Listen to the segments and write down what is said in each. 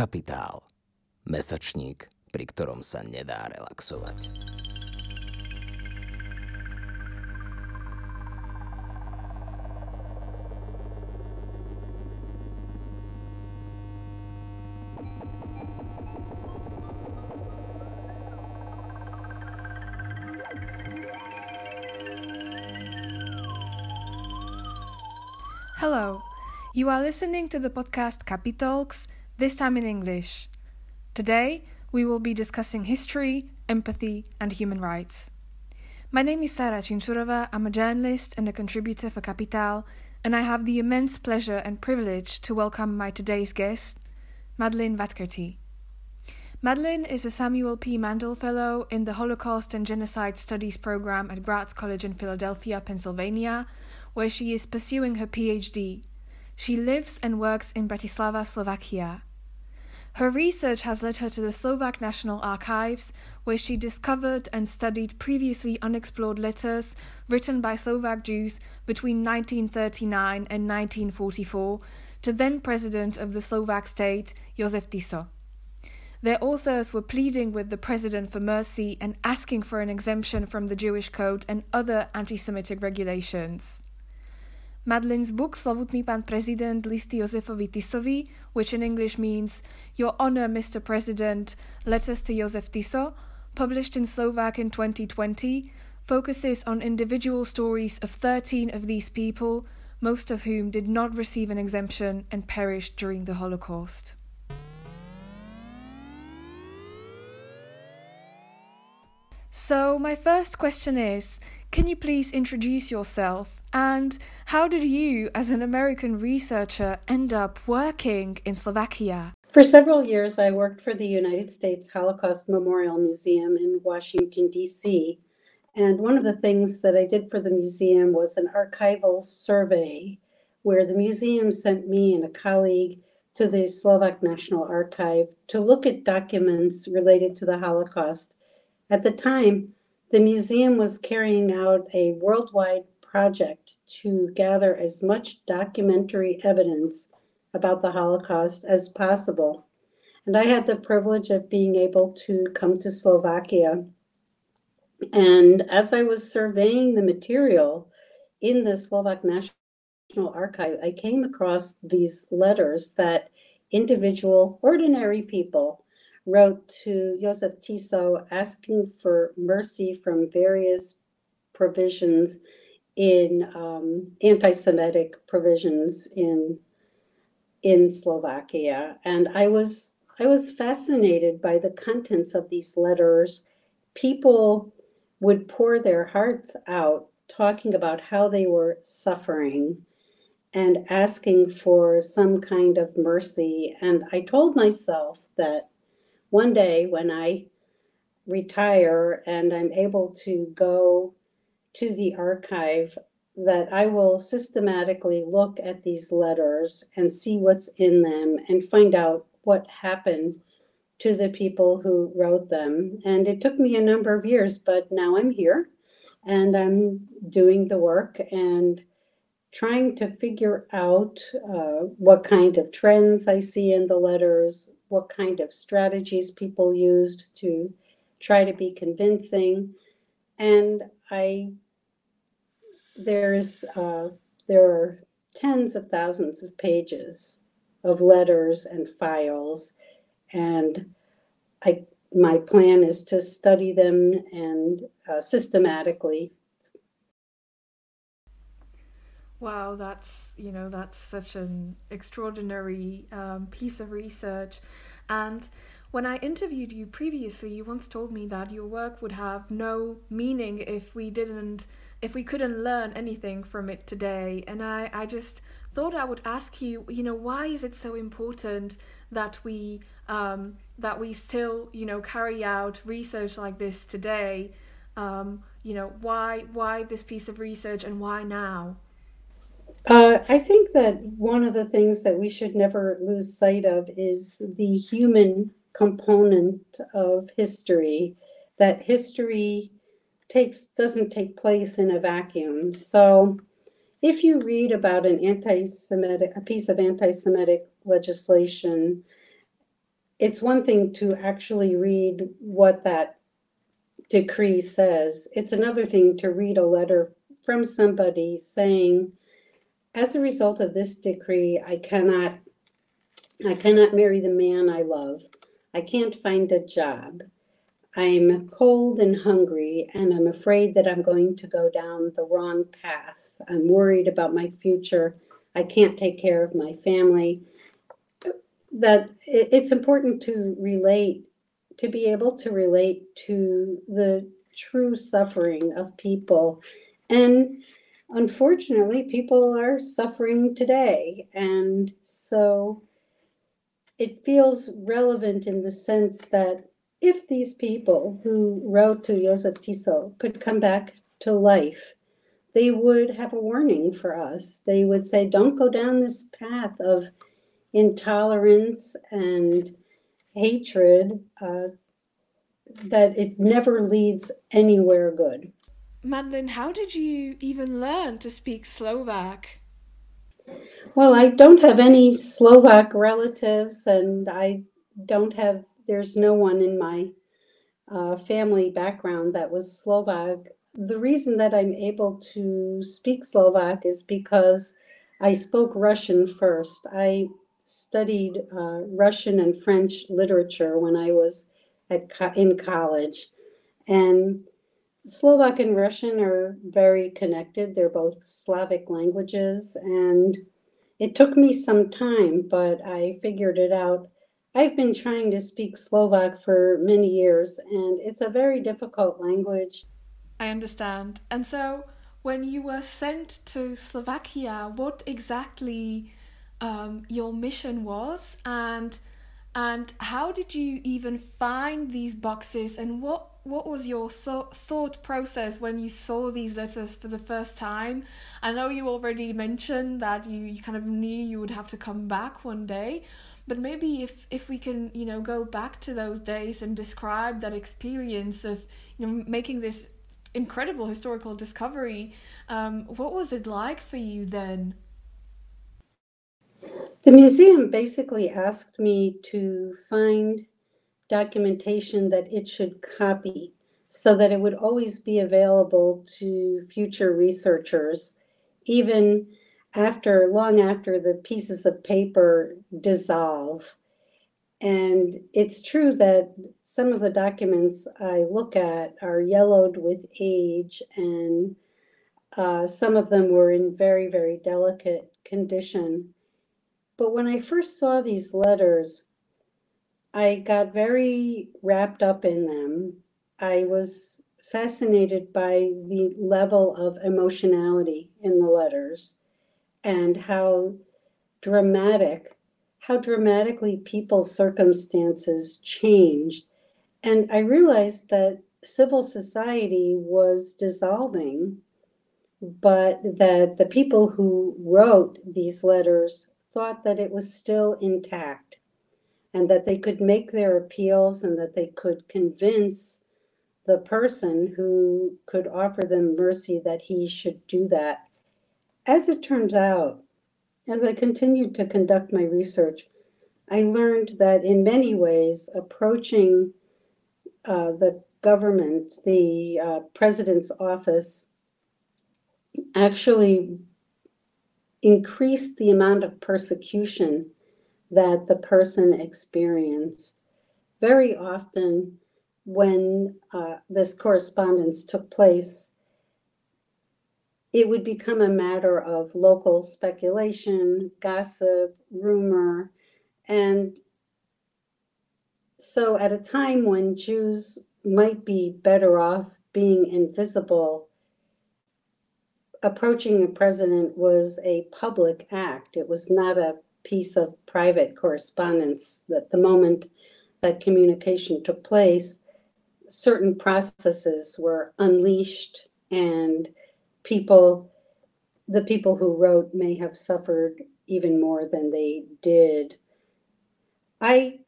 Kapitál. Mesačník, pri ktorom sa nedá relaxovať. Hello, you are listening to the podcast Capitalks, this time in English. Today, we will be discussing history, empathy, and human rights. My name is Sara Chinchurova, I'm a journalist and a contributor for Capital, and I have the immense pleasure and privilege to welcome my today's guest, Madeline Vadkerty. Madeline is a Samuel P. Mandel Fellow in the Holocaust and Genocide Studies program at Gratz College in Philadelphia, Pennsylvania, where she is pursuing her PhD. She lives and works in Bratislava, Slovakia. Her research has led her to the Slovak National Archives, where she discovered and studied previously unexplored letters written by Slovak Jews between 1939 and 1944 to then President of the Slovak state, Jozef Tiso. Their authors were pleading with the president for mercy and asking for an exemption from the Jewish Code and other anti Semitic regulations. Madeline's book Slovutný pán prezident listy Jozefovi Tisovi, which in English means Your Honor, Mr. President, Letters to Jozef Tiso, published in Slovak in 2020, focuses on individual stories of 13 of these people, most of whom did not receive an exemption and perished during the Holocaust. So, my first question is Can you please introduce yourself? And how did you, as an American researcher, end up working in Slovakia? For several years, I worked for the United States Holocaust Memorial Museum in Washington, D.C. And one of the things that I did for the museum was an archival survey where the museum sent me and a colleague to the Slovak National Archive to look at documents related to the Holocaust at the time, the museum was carrying out a worldwide project to gather as much documentary evidence about the Holocaust as possible. And I had the privilege of being able to come to Slovakia. And as I was surveying the material in the Slovak National Archive, I came across these letters that individual, ordinary people wrote to Jozef Tiso asking for mercy from various provisions in um, anti-Semitic provisions in in Slovakia, and I was I was fascinated by the contents of these letters. People would pour their hearts out talking about how they were suffering and asking for some kind of mercy. And I told myself that one day when I retire and I'm able to go to the archive, that I will systematically look at these letters and see what's in them and find out what happened to the people who wrote them. And it took me a number of years, but now I'm here and I'm doing the work and trying to figure out uh, what kind of trends I see in the letters, what kind of strategies people used to try to be convincing. And I, there's, uh, there are tens of thousands of pages of letters and files. And I, my plan is to study them and uh, systematically Wow, that's you know that's such an extraordinary um, piece of research, and when I interviewed you previously, you once told me that your work would have no meaning if we didn't if we couldn't learn anything from it today. And I I just thought I would ask you, you know, why is it so important that we um, that we still you know carry out research like this today? Um, you know, why why this piece of research and why now? Uh, I think that one of the things that we should never lose sight of is the human component of history. That history takes doesn't take place in a vacuum. So, if you read about an anti-Semitic, a piece of anti-Semitic legislation, it's one thing to actually read what that decree says. It's another thing to read a letter from somebody saying, as a result of this decree, I cannot I cannot marry the man I love. I can't find a job. I'm cold and hungry, and I'm afraid that I'm going to go down the wrong path. I'm worried about my future. I can't take care of my family. That it's important to relate, to be able to relate to the true suffering of people. And unfortunately, people are suffering today. And so it feels relevant in the sense that if these people who wrote to Jozef Tiso could come back to life, they would have a warning for us. They would say, don't go down this path of intolerance and hatred, uh, that it never leads anywhere good. Madeline, how did you even learn to speak Slovak? Well, I don't have any Slovak relatives, and I don't have there's no one in my uh, family background that was Slovak. The reason that I'm able to speak Slovak is because I spoke Russian first. I studied uh, Russian and French literature when I was at co- in college, and Slovak and Russian are very connected. They're both Slavic languages, and it took me some time, but I figured it out I've been trying to speak Slovak for many years, and it's a very difficult language. I understand. And so, when you were sent to Slovakia, what exactly um, your mission was, and and how did you even find these boxes, and what what was your thought process when you saw these letters for the first time? I know you already mentioned that you, you kind of knew you would have to come back one day, but maybe if if we can you know go back to those days and describe that experience of you know making this incredible historical discovery um, what was it like for you then the museum basically asked me to find documentation that it should copy so that it would always be available to future researchers even after long after the pieces of paper dissolve. And it's true that some of the documents I look at are yellowed with age, and uh, some of them were in very, very delicate condition. But when I first saw these letters, I got very wrapped up in them. I was fascinated by the level of emotionality in the letters and how dramatic, how dramatically people's circumstances changed. And I realized that civil society was dissolving, but that the people who wrote these letters thought that it was still intact and that they could make their appeals and that they could convince the person who could offer them mercy that he should do that. As it turns out, as I continued to conduct my research, I learned that in many ways, approaching uh, the government, the uh, president's office, actually increased the amount of persecution that the person experienced. Very often, when uh, this correspondence took place, it would become a matter of local speculation, gossip, rumor. And so, at a time when Jews might be better off being invisible, approaching a president was a public act. It was not a piece of private correspondence. That the moment that communication took place, certain processes were unleashed and people, the people who wrote may have suffered even more than they did. I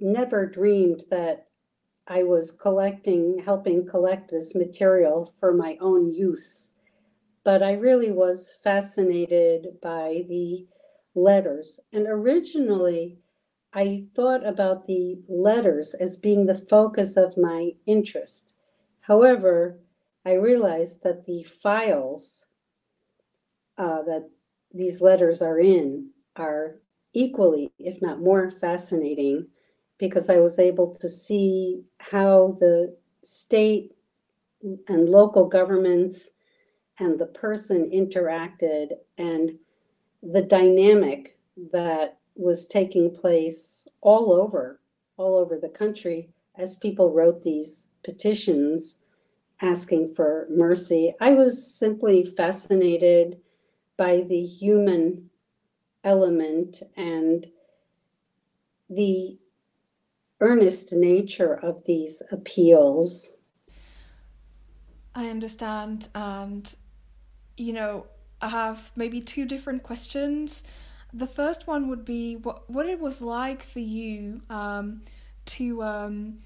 never dreamed that I was collecting, helping collect this material for my own use, but I really was fascinated by the letters. And originally, I thought about the letters as being the focus of my interest. However, I realized that the files uh, that these letters are in are equally, if not more fascinating, because I was able to see how the state and local governments and the person interacted and the dynamic that was taking place all over, all over the country as people wrote these petitions asking for mercy. I was simply fascinated by the human element and the earnest nature of these appeals. I understand. And, you know, I have maybe two different questions. The first one would be what, what it was like for you um, to. Um,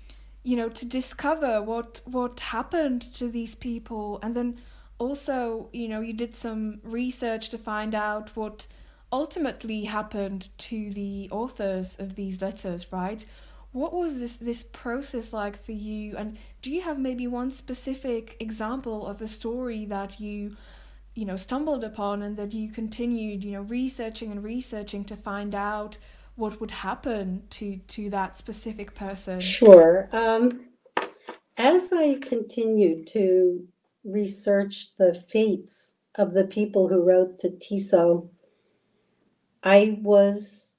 you know to discover what what happened to these people and then also you know you did some research to find out what ultimately happened to the authors of these letters right what was this this process like for you and do you have maybe one specific example of a story that you you know stumbled upon and that you continued you know researching and researching to find out what would happen to to that specific person Sure. Um, as I continued to research the fates of the people who wrote to Tiso, I was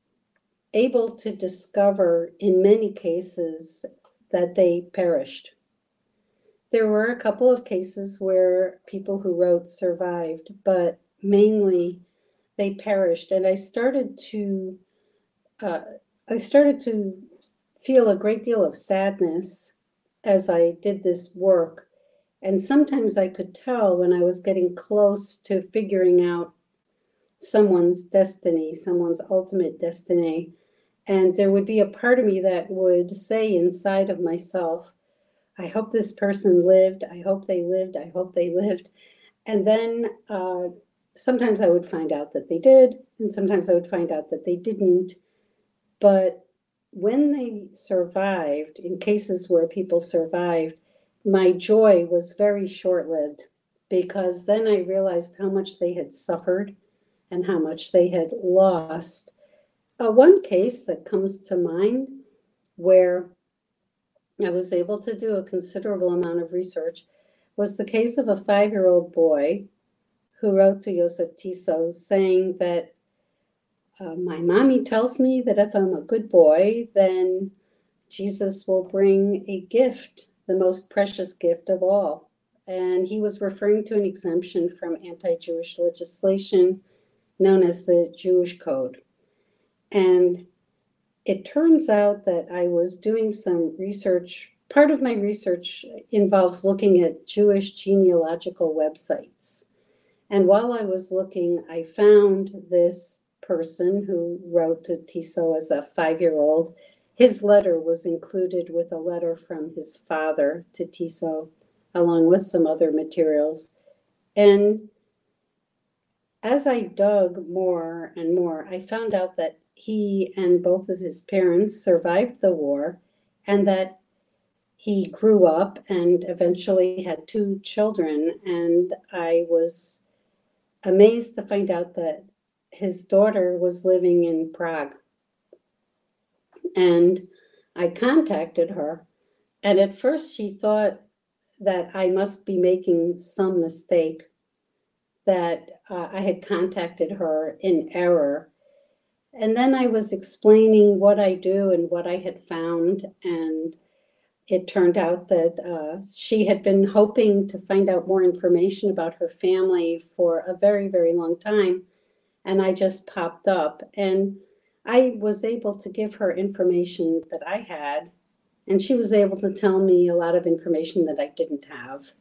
able to discover in many cases that they perished. There were a couple of cases where people who wrote survived, but mainly they perished. And I started to uh, I started to feel a great deal of sadness as I did this work. And sometimes I could tell when I was getting close to figuring out someone's destiny, someone's ultimate destiny. And there would be a part of me that would say inside of myself, I hope this person lived. I hope they lived. I hope they lived. And then uh, sometimes I would find out that they did, and sometimes I would find out that they didn't. But when they survived, in cases where people survived, my joy was very short lived because then I realized how much they had suffered and how much they had lost. Uh, one case that comes to mind where I was able to do a considerable amount of research was the case of a five year old boy who wrote to Jozef Tiso saying that uh, my mommy tells me that if I'm a good boy, then Jesus will bring a gift, the most precious gift of all. And he was referring to an exemption from anti Jewish legislation known as the Jewish Code. And it turns out that I was doing some research. Part of my research involves looking at Jewish genealogical websites. And while I was looking, I found this person who wrote to Tiso as a five year old. His letter was included with a letter from his father to Tiso, along with some other materials. And as I dug more and more, I found out that he and both of his parents survived the war and that he grew up and eventually had two children. And I was amazed to find out that his daughter was living in Prague. And I contacted her. And at first, she thought that I must be making some mistake, that uh, I had contacted her in error. And then I was explaining what I do and what I had found. And it turned out that uh, she had been hoping to find out more information about her family for a very, very long time and I just popped up. And I was able to give her information that I had, and she was able to tell me a lot of information that I didn't have.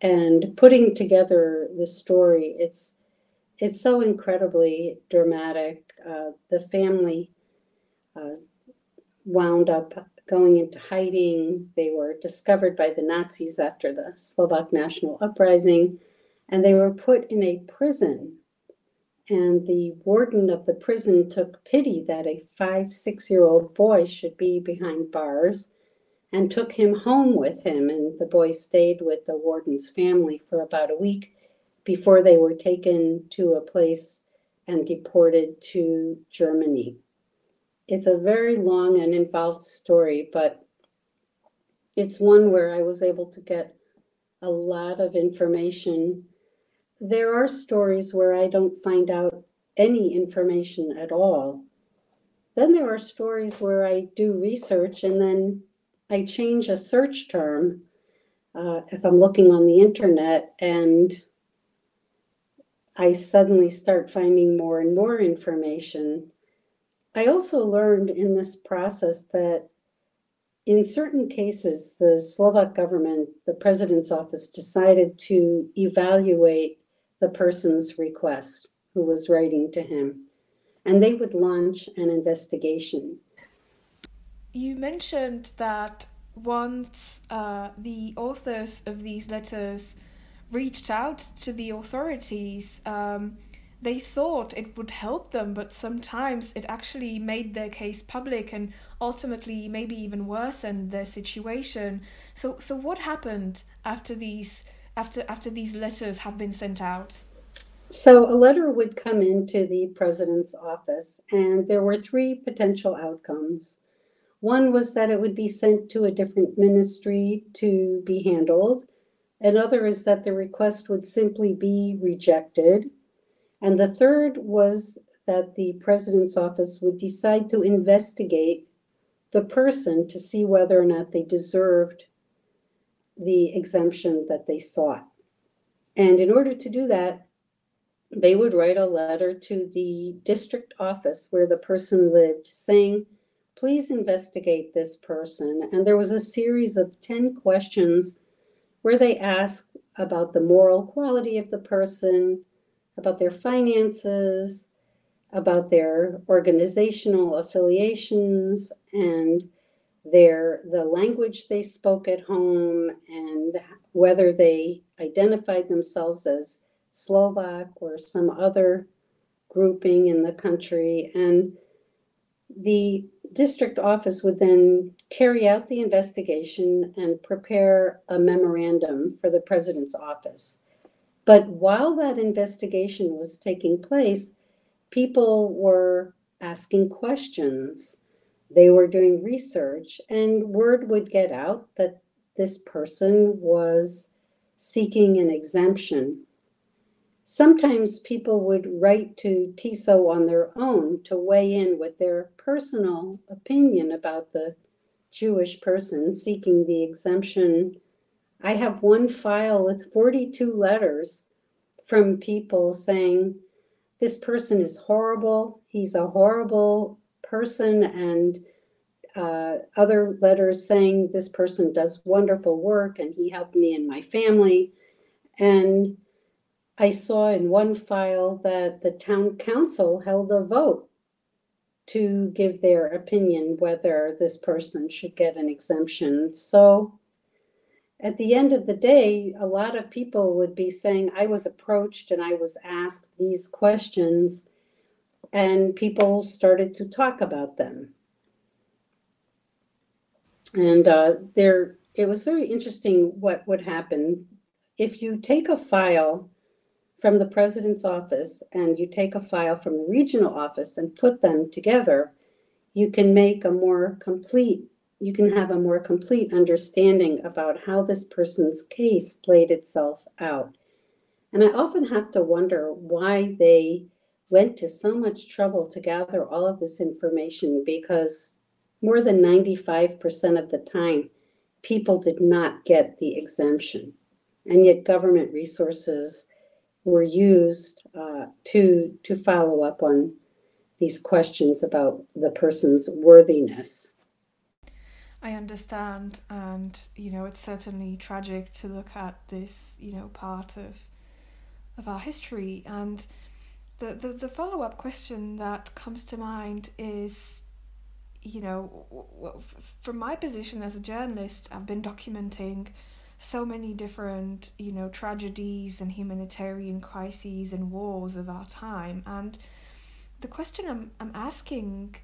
And putting together the story, it's it's so incredibly dramatic. Uh, the family uh, wound up going into hiding. They were discovered by the Nazis after the Slovak National Uprising, and they were put in a prison And the warden of the prison took pity that a five, six year old boy should be behind bars and took him home with him. And the boy stayed with the warden's family for about a week before they were taken to a place and deported to Germany. It's a very long and involved story, but it's one where I was able to get a lot of information. There are stories where I don't find out any information at all. Then there are stories where I do research and then I change a search term uh, if I'm looking on the internet and I suddenly start finding more and more information. I also learned in this process that in certain cases, the Slovak government, the president's office, decided to evaluate the person's request who was writing to him, and they would launch an investigation. You mentioned that once uh, the authors of these letters reached out to the authorities, um, they thought it would help them, but sometimes it actually made their case public and ultimately maybe even worsened their situation. So, so what happened after these after after these letters have been sent out? So a letter would come into the president's office, and there were three potential outcomes. One was that it would be sent to a different ministry to be handled. Another is that the request would simply be rejected. And the third was that the president's office would decide to investigate the person to see whether or not they deserved the exemption that they sought. And in order to do that, they would write a letter to the district office where the person lived saying, please investigate this person. And there was a series of 10 questions where they asked about the moral quality of the person, about their finances, about their organizational affiliations and their the language they spoke at home and whether they identified themselves as Slovak or some other grouping in the country. And the district office would then carry out the investigation and prepare a memorandum for the president's office. But while that investigation was taking place, people were asking questions. They were doing research, and word would get out that this person was seeking an exemption Sometimes people would write to TISO on their own to weigh in with their personal opinion about the Jewish person seeking the exemption. I have one file with 42 letters from people saying, This person is horrible. He's a horrible person. And uh, other letters saying, This person does wonderful work and he helped me and my family. And I saw in one file that the town council held a vote to give their opinion whether this person should get an exemption. So at the end of the day, a lot of people would be saying, I was approached and I was asked these questions, and people started to talk about them. And uh, there, it was very interesting what would happen if you take a file from the president's office and you take a file from the regional office and put them together, you can make a more complete, you can have a more complete understanding about how this person's case played itself out. And I often have to wonder why they went to so much trouble to gather all of this information because more than 95% of the time, people did not get the exemption. And yet, government resources were used uh, to to follow up on these questions about the person's worthiness. I understand, and you know it's certainly tragic to look at this, you know, part of of our history. And the the, the follow up question that comes to mind is, you know, from my position as a journalist, I've been documenting so many different, you know, tragedies and humanitarian crises and wars of our time. And the question I'm, I'm asking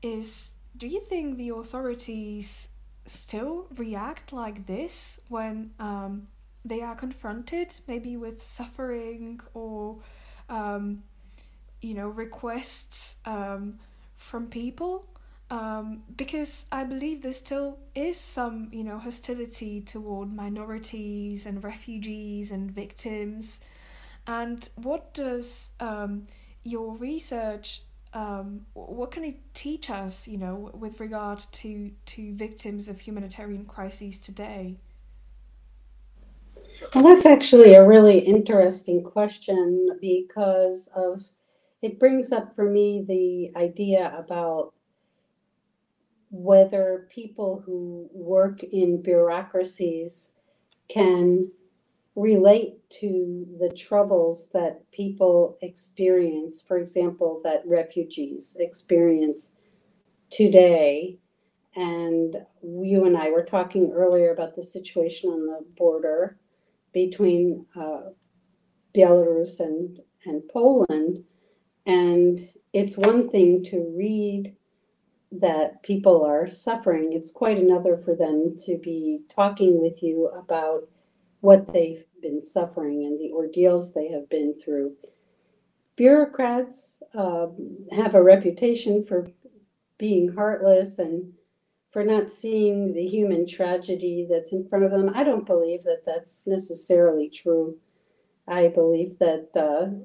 is do you think the authorities still react like this when um, they are confronted maybe with suffering or um, you know requests um, from people um, because I believe there still is some, you know, hostility toward minorities and refugees and victims. And what does um, your research, um, what can it teach us, you know, with regard to to victims of humanitarian crises today? Well, that's actually a really interesting question because of it brings up for me the idea about whether people who work in bureaucracies can relate to the troubles that people experience, for example, that refugees experience today. And you and I were talking earlier about the situation on the border between uh, Belarus and, and Poland. And it's one thing to read that people are suffering. It's quite another for them to be talking with you about what they've been suffering and the ordeals they have been through. Bureaucrats um, have a reputation for being heartless and for not seeing the human tragedy that's in front of them. I don't believe that that's necessarily true. I believe that uh,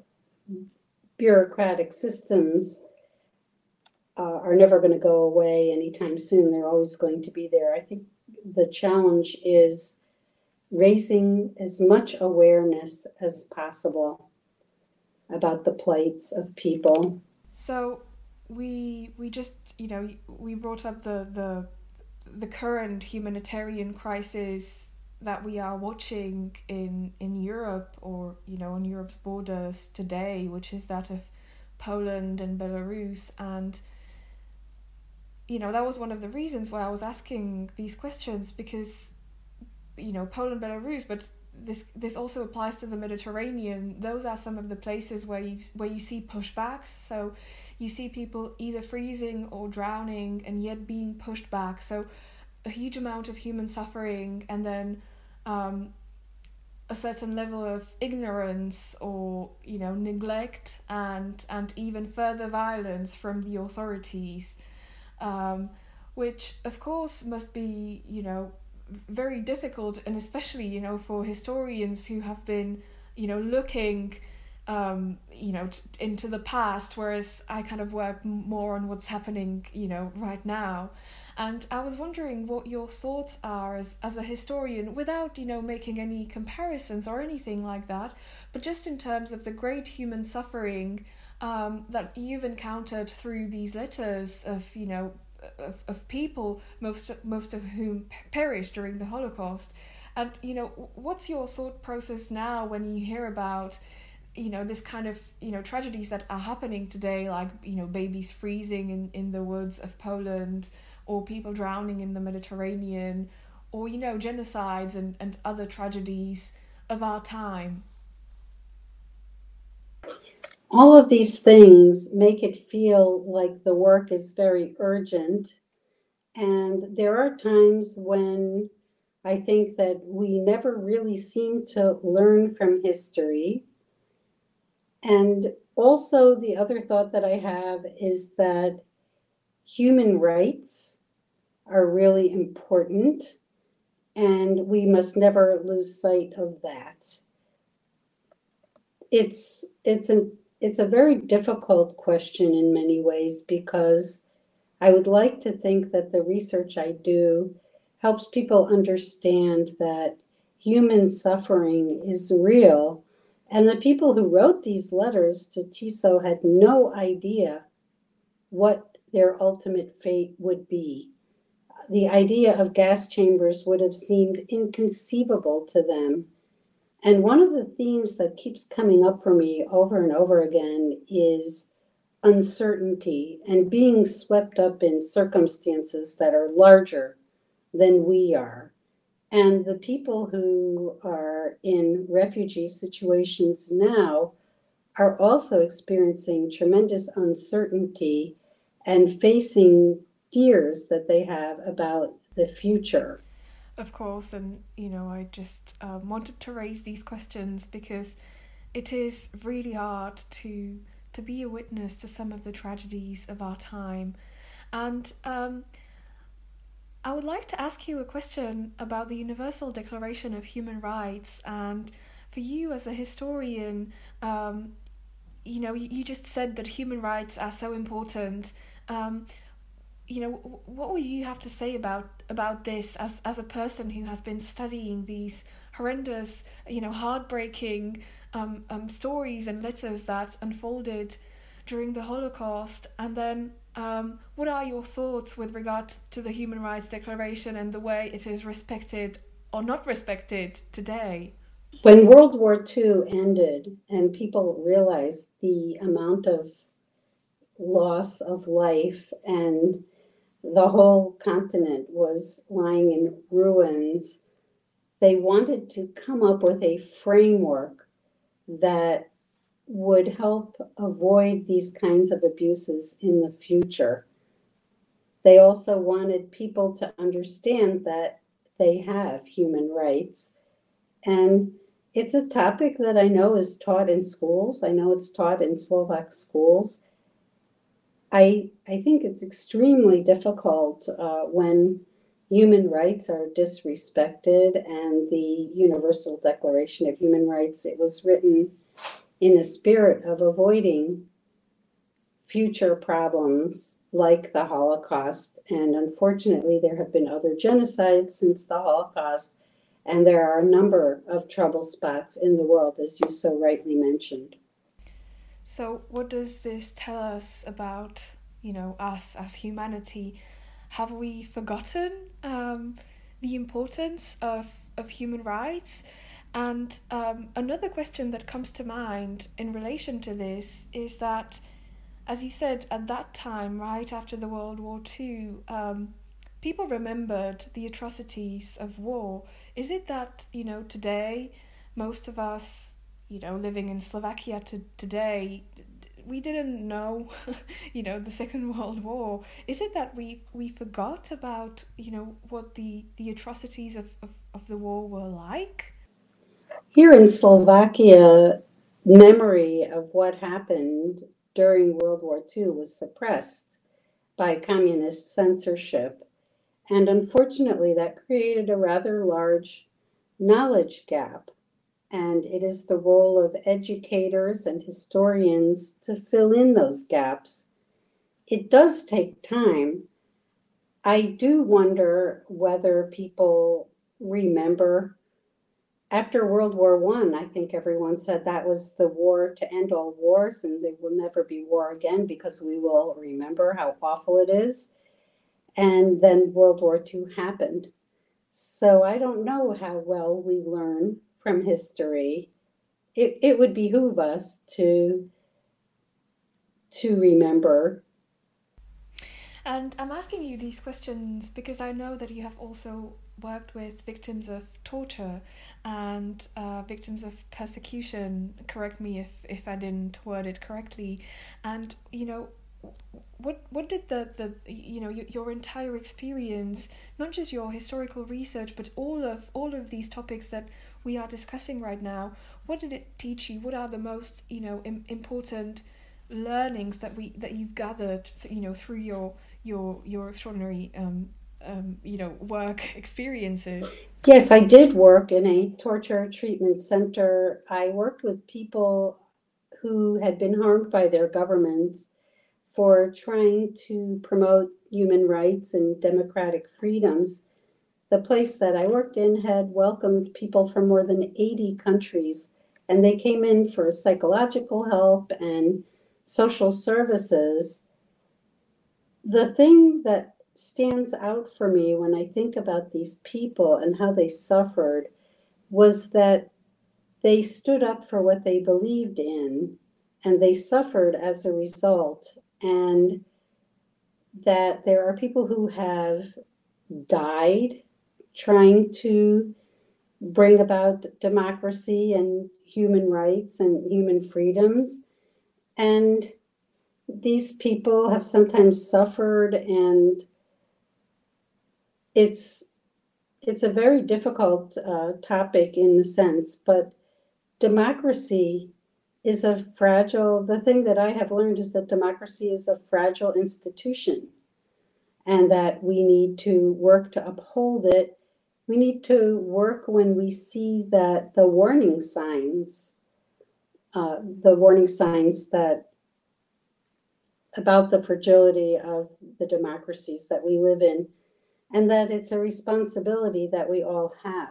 bureaucratic systems uh, are never going to go away anytime soon. They're always going to be there. I think the challenge is raising as much awareness as possible about the plights of people. So we we just you know we brought up the the the current humanitarian crisis that we are watching in in Europe or you know on Europe's borders today, which is that of Poland and Belarus and you know, that was one of the reasons why I was asking these questions because, you know, Poland, Belarus, but this this also applies to the Mediterranean. Those are some of the places where you where you see pushbacks. So you see people either freezing or drowning and yet being pushed back. So a huge amount of human suffering and then um, a certain level of ignorance or you know neglect and and even further violence from the authorities um, which of course must be, you know, very difficult, and especially, you know, for historians who have been, you know, looking. Um, you know, t- into the past, whereas I kind of work more on what's happening, you know, right now. And I was wondering what your thoughts are as, as a historian, without, you know, making any comparisons or anything like that, but just in terms of the great human suffering um, that you've encountered through these letters of you know of, of people most most of whom perished during the Holocaust. And you know what's your thought process now when you hear about you know this kind of you know tragedies that are happening today like you know babies freezing in, in the woods of Poland or people drowning in the Mediterranean or you know genocides and, and other tragedies of our time all of these things make it feel like the work is very urgent. And there are times when I think that we never really seem to learn from history. And also, the other thought that I have is that human rights are really important, and we must never lose sight of that. It's it's an it's a very difficult question in many ways because I would like to think that the research I do helps people understand that human suffering is real. And the people who wrote these letters to Tiso had no idea what their ultimate fate would be. The idea of gas chambers would have seemed inconceivable to them and one of the themes that keeps coming up for me over and over again is uncertainty and being swept up in circumstances that are larger than we are. And the people who are in refugee situations now are also experiencing tremendous uncertainty and facing fears that they have about the future. Of course, and you know, I just um, wanted to raise these questions because it is really hard to to be a witness to some of the tragedies of our time, and um, I would like to ask you a question about the Universal Declaration of Human Rights. And for you, as a historian, um, you know, you, you just said that human rights are so important. Um, you know, what would you have to say about about this as as a person who has been studying these horrendous, you know, heartbreaking um, um, stories and letters that unfolded during the Holocaust, and then um, what are your thoughts with regard to the Human Rights Declaration and the way it is respected or not respected today? When World War II ended and people realized the amount of loss of life and the whole continent was lying in ruins, they wanted to come up with a framework that would help avoid these kinds of abuses in the future. They also wanted people to understand that they have human rights. And it's a topic that I know is taught in schools. I know it's taught in Slovak schools. I, I think it's extremely difficult uh, when human rights are disrespected and the Universal Declaration of Human Rights, it was written in the spirit of avoiding future problems like the Holocaust. And unfortunately, there have been other genocides since the Holocaust, and there are a number of trouble spots in the world, as you so rightly mentioned. So, what does this tell us about, you know, us as humanity? Have we forgotten um, the importance of, of human rights? And um, another question that comes to mind in relation to this is that, as you said, at that time, right after the World War II, um, people remembered the atrocities of war. Is it that, you know, today, most of us, you know, living in Slovakia to, today, we didn't know, you know, the Second World War. Is it that we we forgot about, you know, what the the atrocities of, of, of the war were like? Here in Slovakia, memory of what happened during World War II was suppressed by communist censorship. And unfortunately, that created a rather large knowledge gap. And it is the role of educators and historians to fill in those gaps. It does take time. I do wonder whether people remember after World War One, I, I think everyone said that was the war to end all wars, and there will never be war again because we will remember how awful it is. And then World War Two happened. So I don't know how well we learn from history. It, it would behoove us to to remember and I'm asking you these questions because I know that you have also worked with victims of torture and uh, victims of persecution. Correct me if, if I didn't word it correctly. And, you know, what what did the, the you know your, your entire experience not just your historical research but all of all of these topics that we are discussing right now what did it teach you? What are the most you know Im- important learnings that we that you've gathered you know through your your your extraordinary um, um, you know work experiences? Yes i did work in a torture treatment center. I worked with people who had been harmed by their governments for trying to promote human rights and democratic freedoms the place that i worked in had welcomed people from more than 80 countries and they came in for psychological help and social services, the thing that stands out for me when I think about these people and how they suffered was that they stood up for what they believed in and they suffered as a result. And that there are people who have died trying to bring about democracy and human rights and human freedoms. And these people have sometimes suffered and it's it's a very difficult uh, topic in the sense, but democracy is a fragile, the thing that I have learned is that democracy is a fragile institution and that we need to work to uphold it. We need to work when we see that the warning signs, uh, the warning signs that about the fragility of the democracies that we live in, and that it's a responsibility that we all have.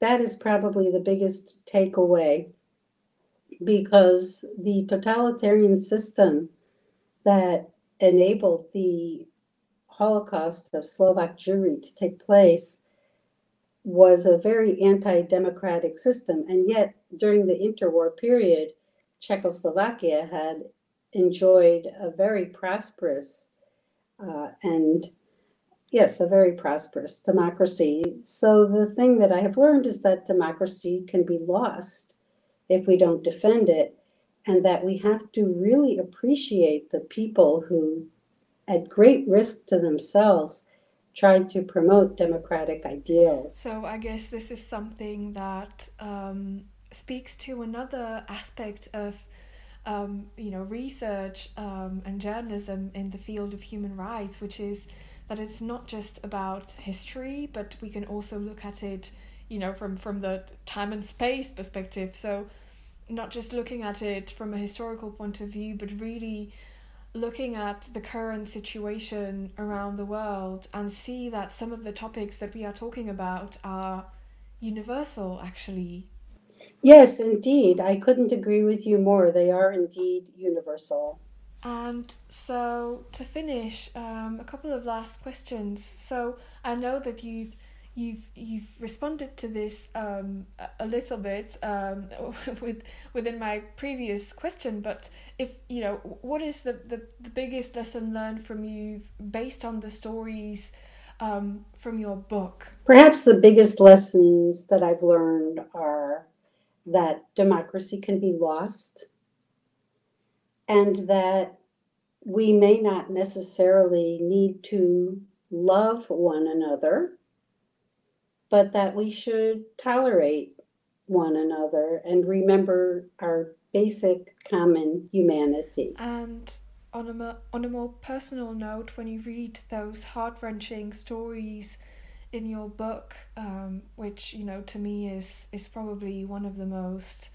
That is probably the biggest takeaway because the totalitarian system that enabled the Holocaust of Slovak Jewry to take place was a very anti democratic system. And yet, during the interwar period, Czechoslovakia had enjoyed a very prosperous uh, and yes, a very prosperous democracy. So the thing that I have learned is that democracy can be lost if we don't defend it, and that we have to really appreciate the people who, at great risk to themselves, tried to promote democratic ideals. So I guess this is something that um, speaks to another aspect of. Um, you know, research um, and journalism in the field of human rights, which is that it's not just about history, but we can also look at it, you know, from from the time and space perspective. So, not just looking at it from a historical point of view, but really looking at the current situation around the world and see that some of the topics that we are talking about are universal actually. Yes indeed. I couldn't agree with you more. They are indeed universal. And so to finish, um, a couple of last questions. So I know that you've you've you've responded to this um, a little bit um, with within my previous question, but if you know, what is the, the, the biggest lesson learned from you based on the stories um, from your book? Perhaps the biggest lessons that I've learned are that democracy can be lost and that we may not necessarily need to love one another, but that we should tolerate one another and remember our basic common humanity. And on a, on a more personal note, when you read those heart wrenching stories in your book, um, which you know to me is is probably one of the most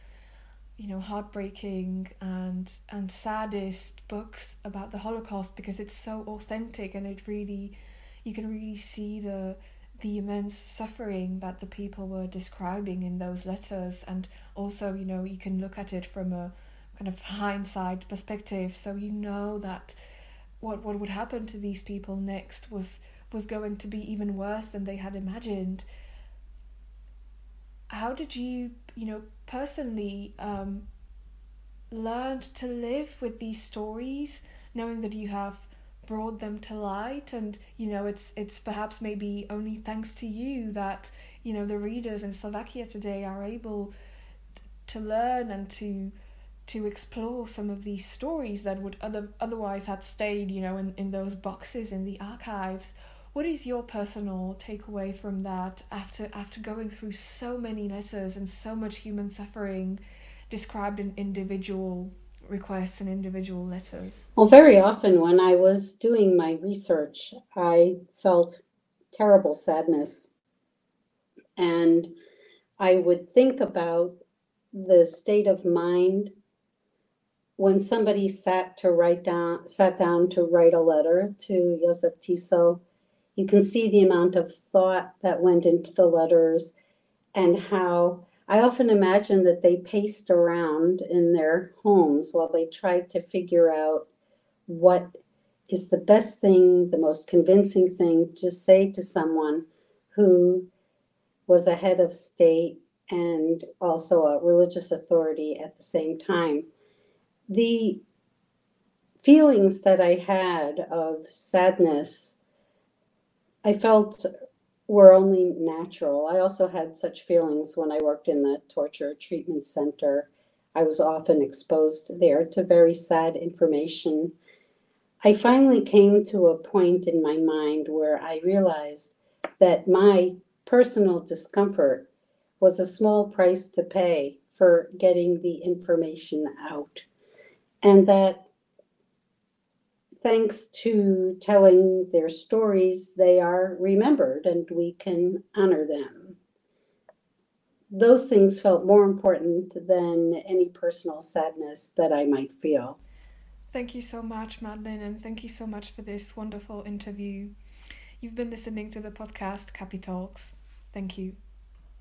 you know heartbreaking and and saddest books about the holocaust because it's so authentic and it really you can really see the the immense suffering that the people were describing in those letters. And also you know you can look at it from a kind of hindsight perspective. So you know that what what would happen to these people next was was going to be even worse than they had imagined. How did you you know personally um, learned to live with these stories, knowing that you have brought them to light and you know it's it's perhaps maybe only thanks to you that you know the readers in Slovakia today are able to learn and to to explore some of these stories that would other otherwise had stayed you know in, in those boxes in the archives. What is your personal takeaway from that after after going through so many letters and so much human suffering described in individual requests and individual letters? Well, very often when I was doing my research, I felt terrible sadness. And I would think about the state of mind when somebody sat to write down sat down to write a letter to Jozef Tiso you can see the amount of thought that went into the letters and how I often imagine that they paced around in their homes while they tried to figure out what is the best thing, the most convincing thing to say to someone who was a head of state and also a religious authority at the same time. The feelings that I had of sadness I felt were only natural. I also had such feelings when I worked in the torture treatment center. I was often exposed there to very sad information. I finally came to a point in my mind where I realized that my personal discomfort was a small price to pay for getting the information out. And that thanks to telling their stories, they are remembered and we can honor them. Those things felt more important than any personal sadness that I might feel. Thank you so much, Madeline, and thank you so much for this wonderful interview. You've been listening to the podcast Capitalks. Thank you.